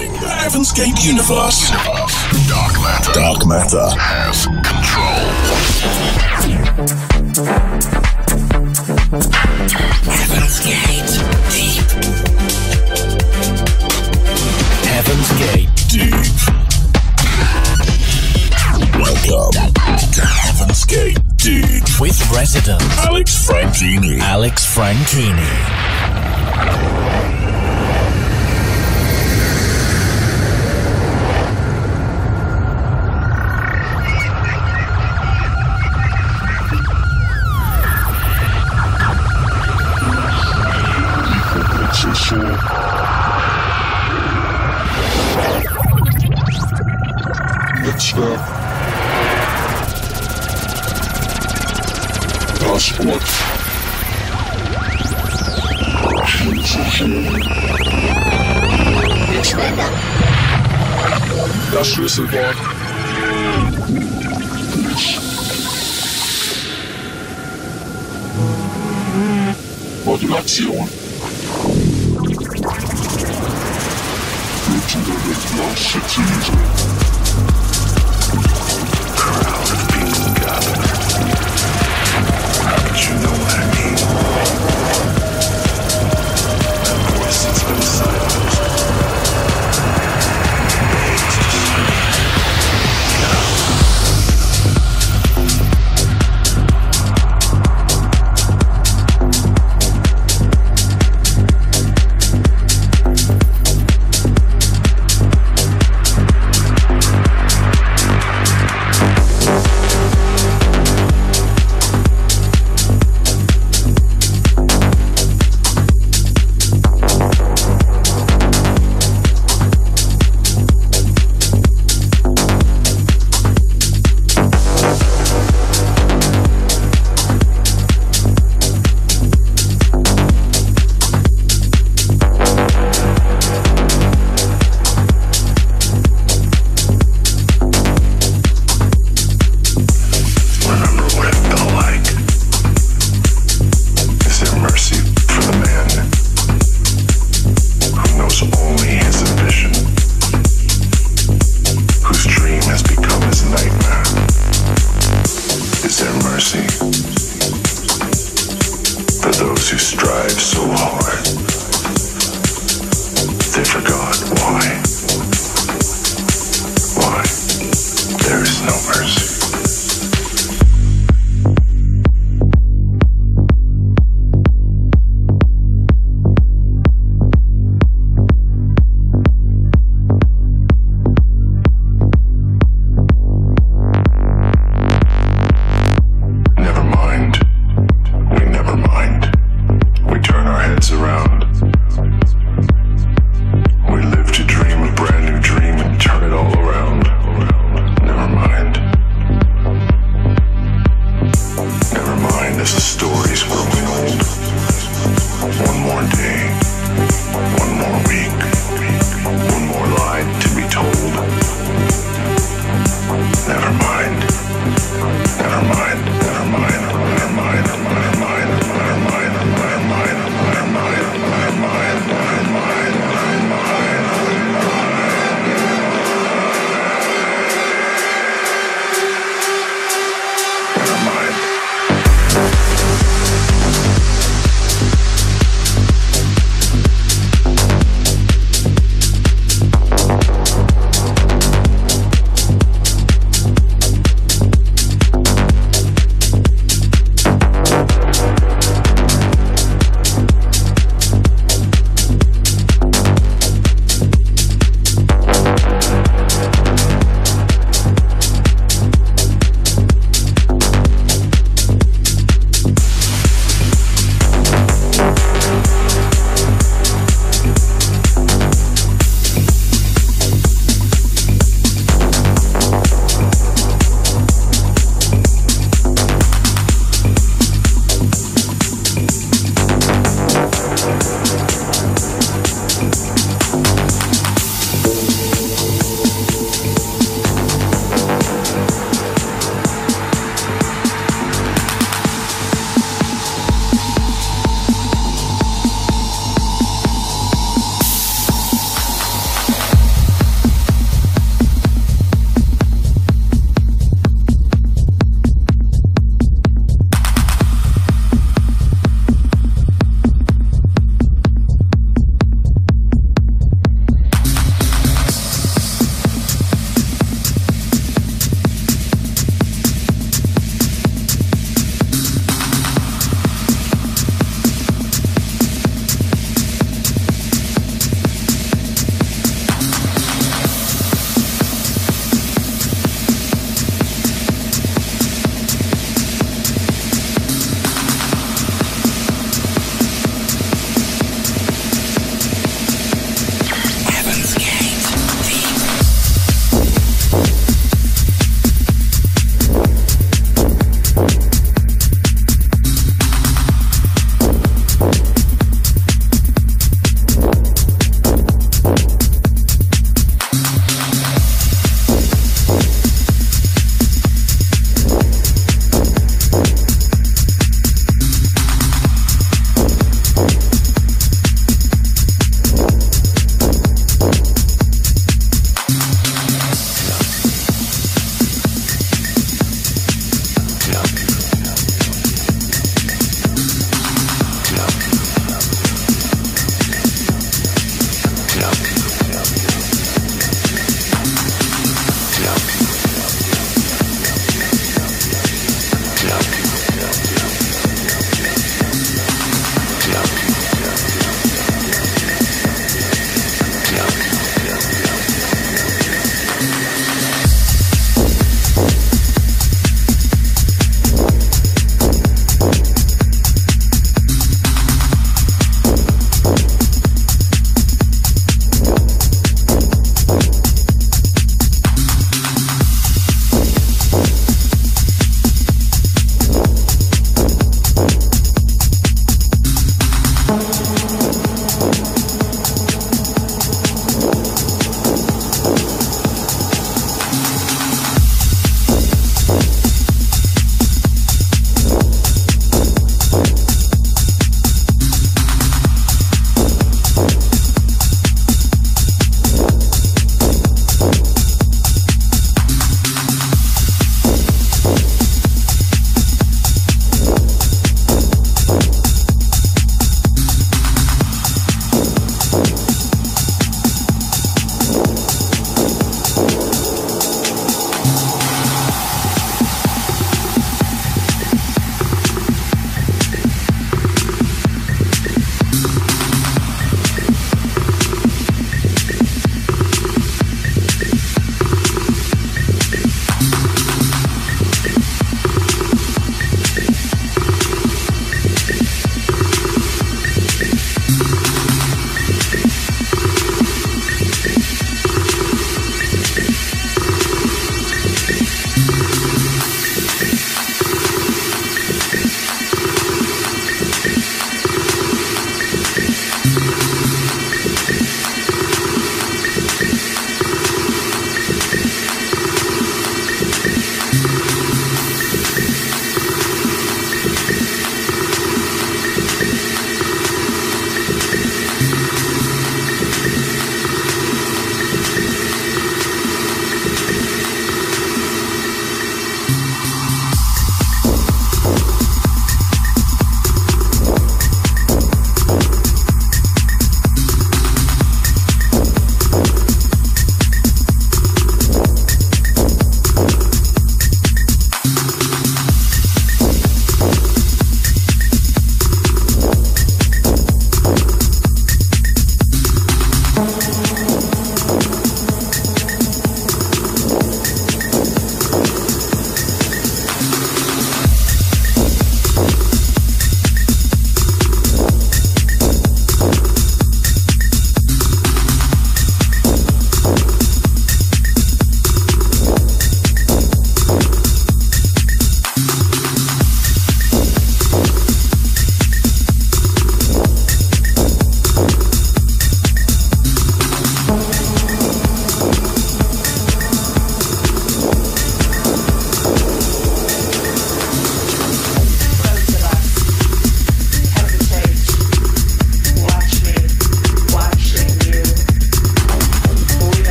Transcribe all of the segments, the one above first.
Understanding the Heaven's Gate universe. Dark matter. Dark matter has control. Heaven's Gate Deep. Heaven's Gate Deep. Welcome to Heaven's Gate Deep with resident Alex Franchini. Alex Franchini. Schwert. Das Wort. Das Schlüsselwort. Modulation. Bitte, der Glas schütze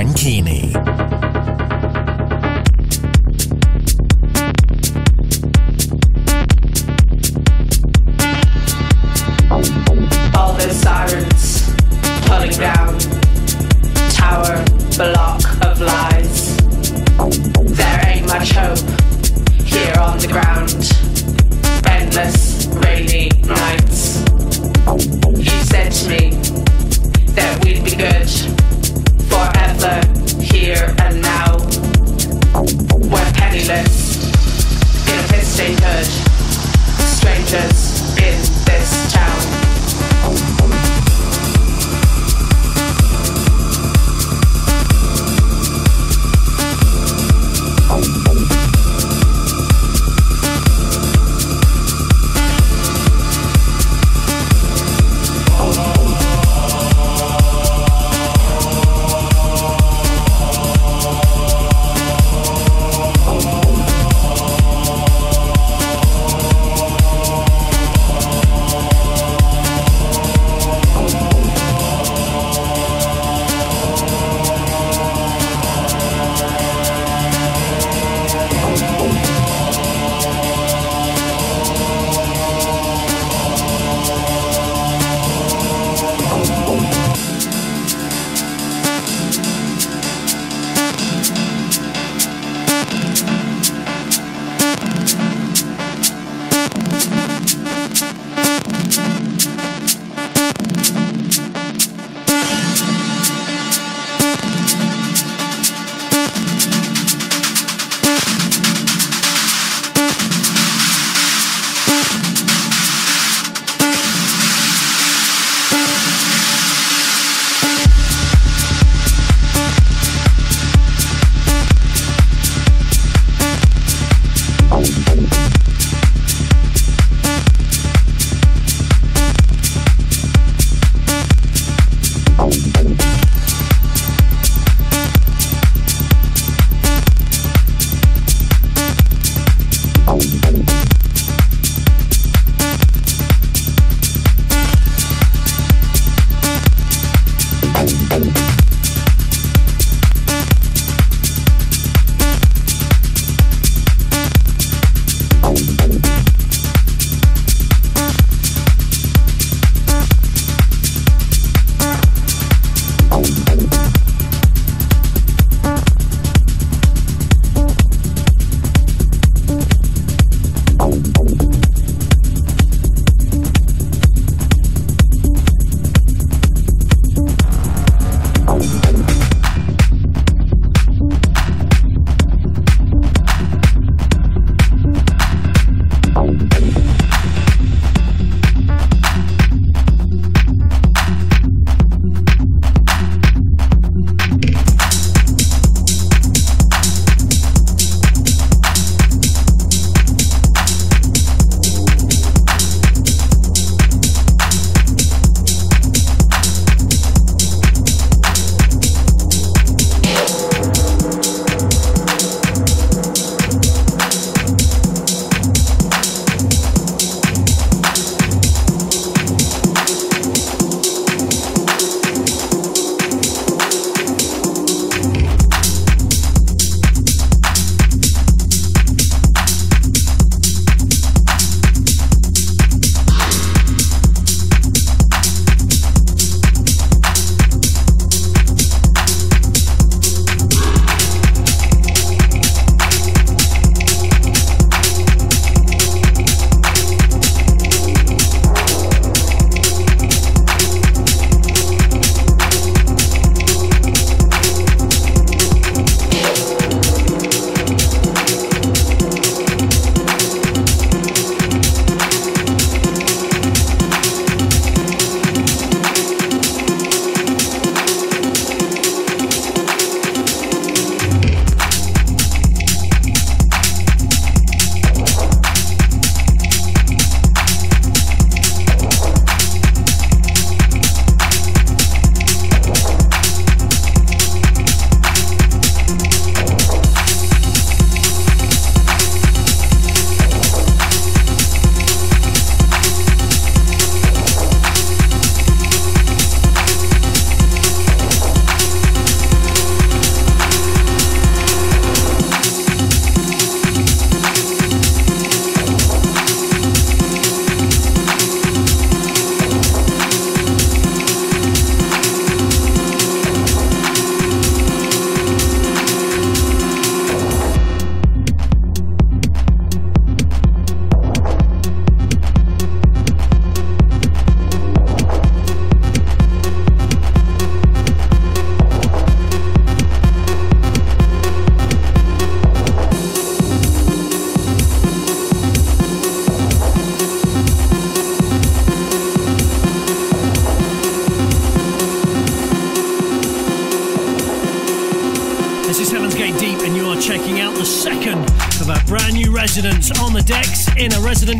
Alex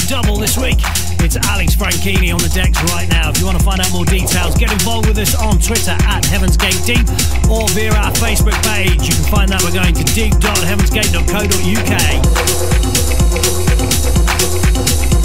double this week. It's Alex Franchini on the decks right now. If you want to find out more details, get involved with us on Twitter at Heaven's Gate Deep or via our Facebook page. You can find that by going to deep.heavensgate.co.uk.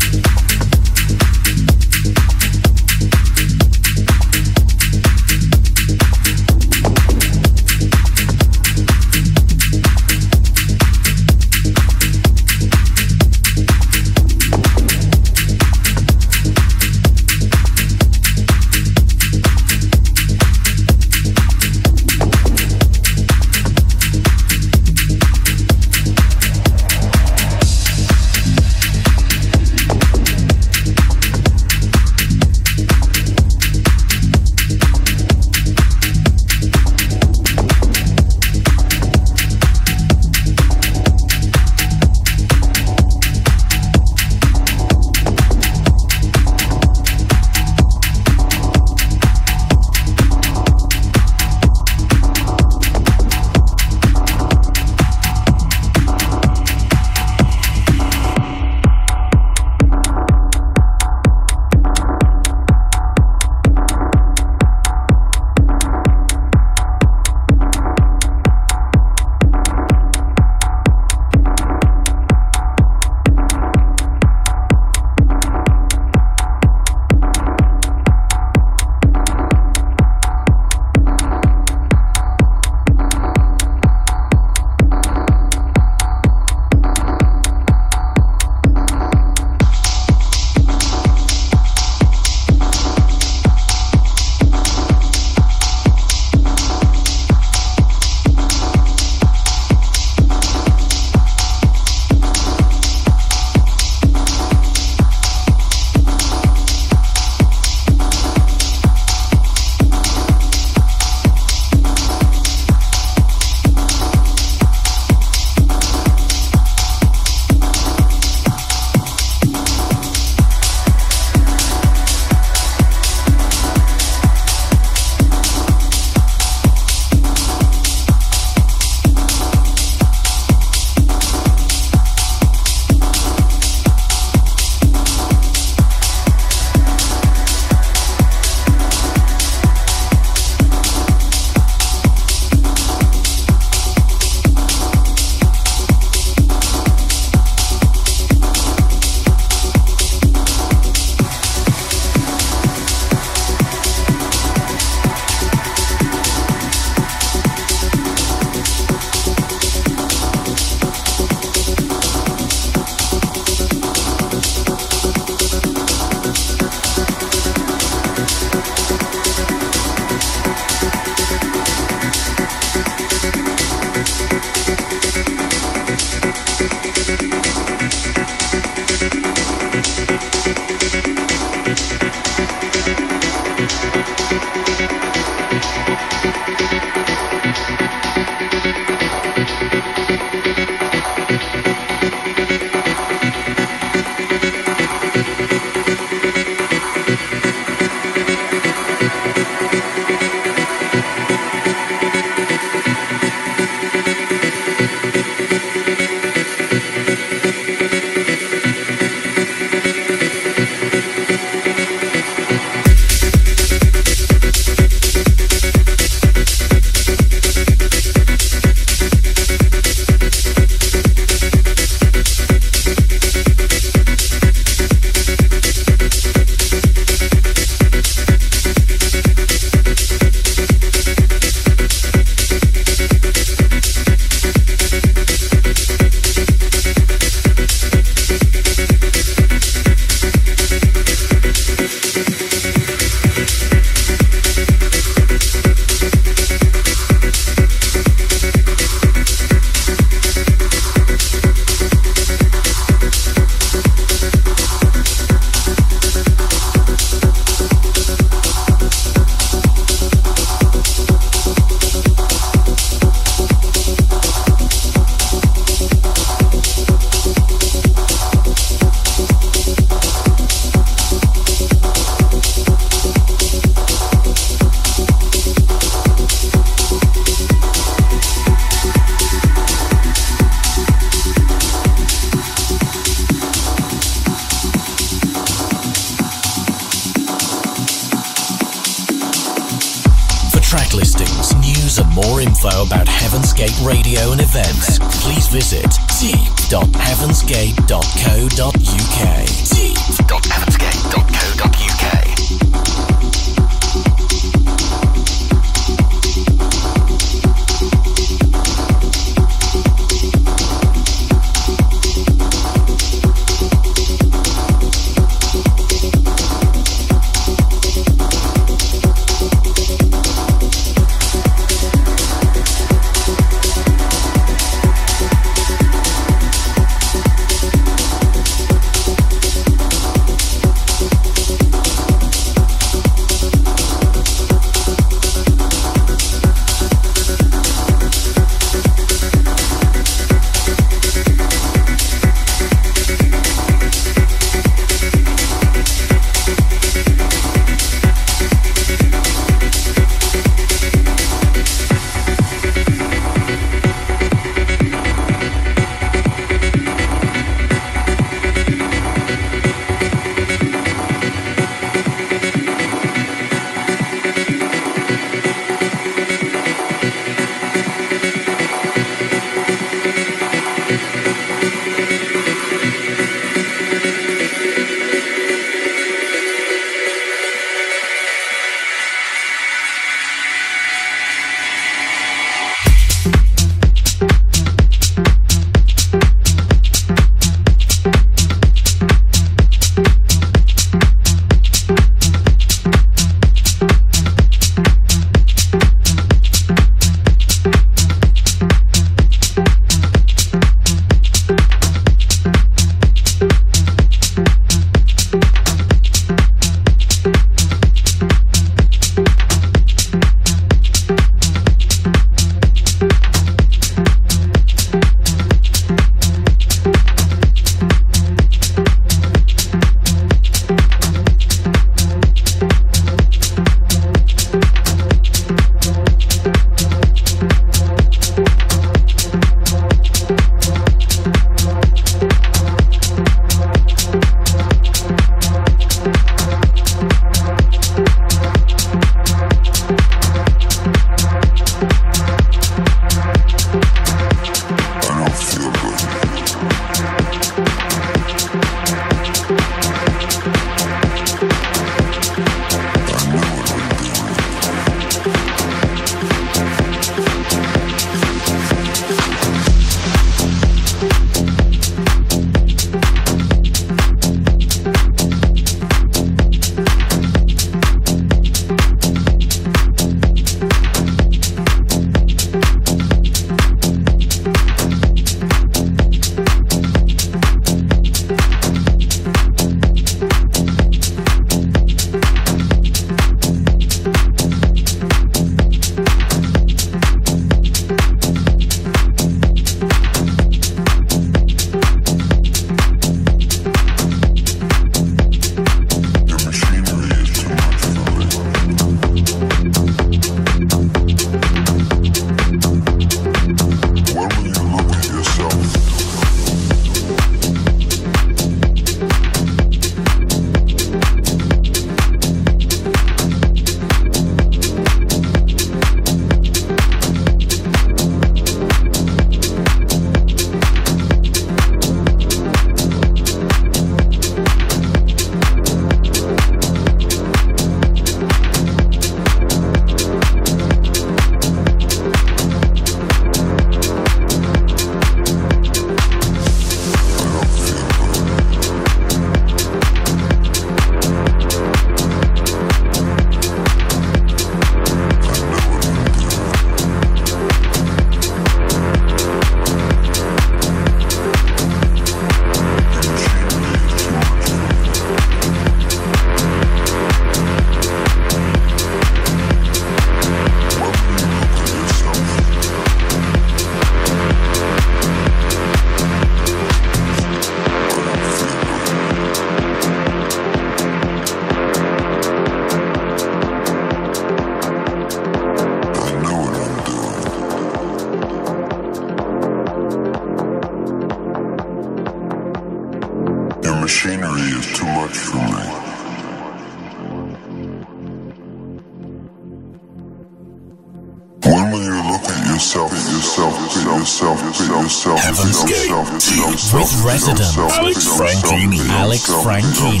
with resident Alex Franchini. Alex Franchini.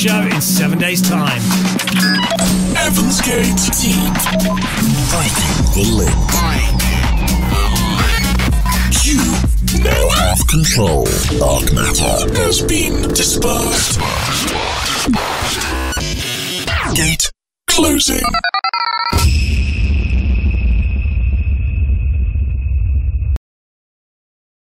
show in seven days' time. Heavensgate. Break the link. You now have control. Dark matter has been dispersed. Gate closing.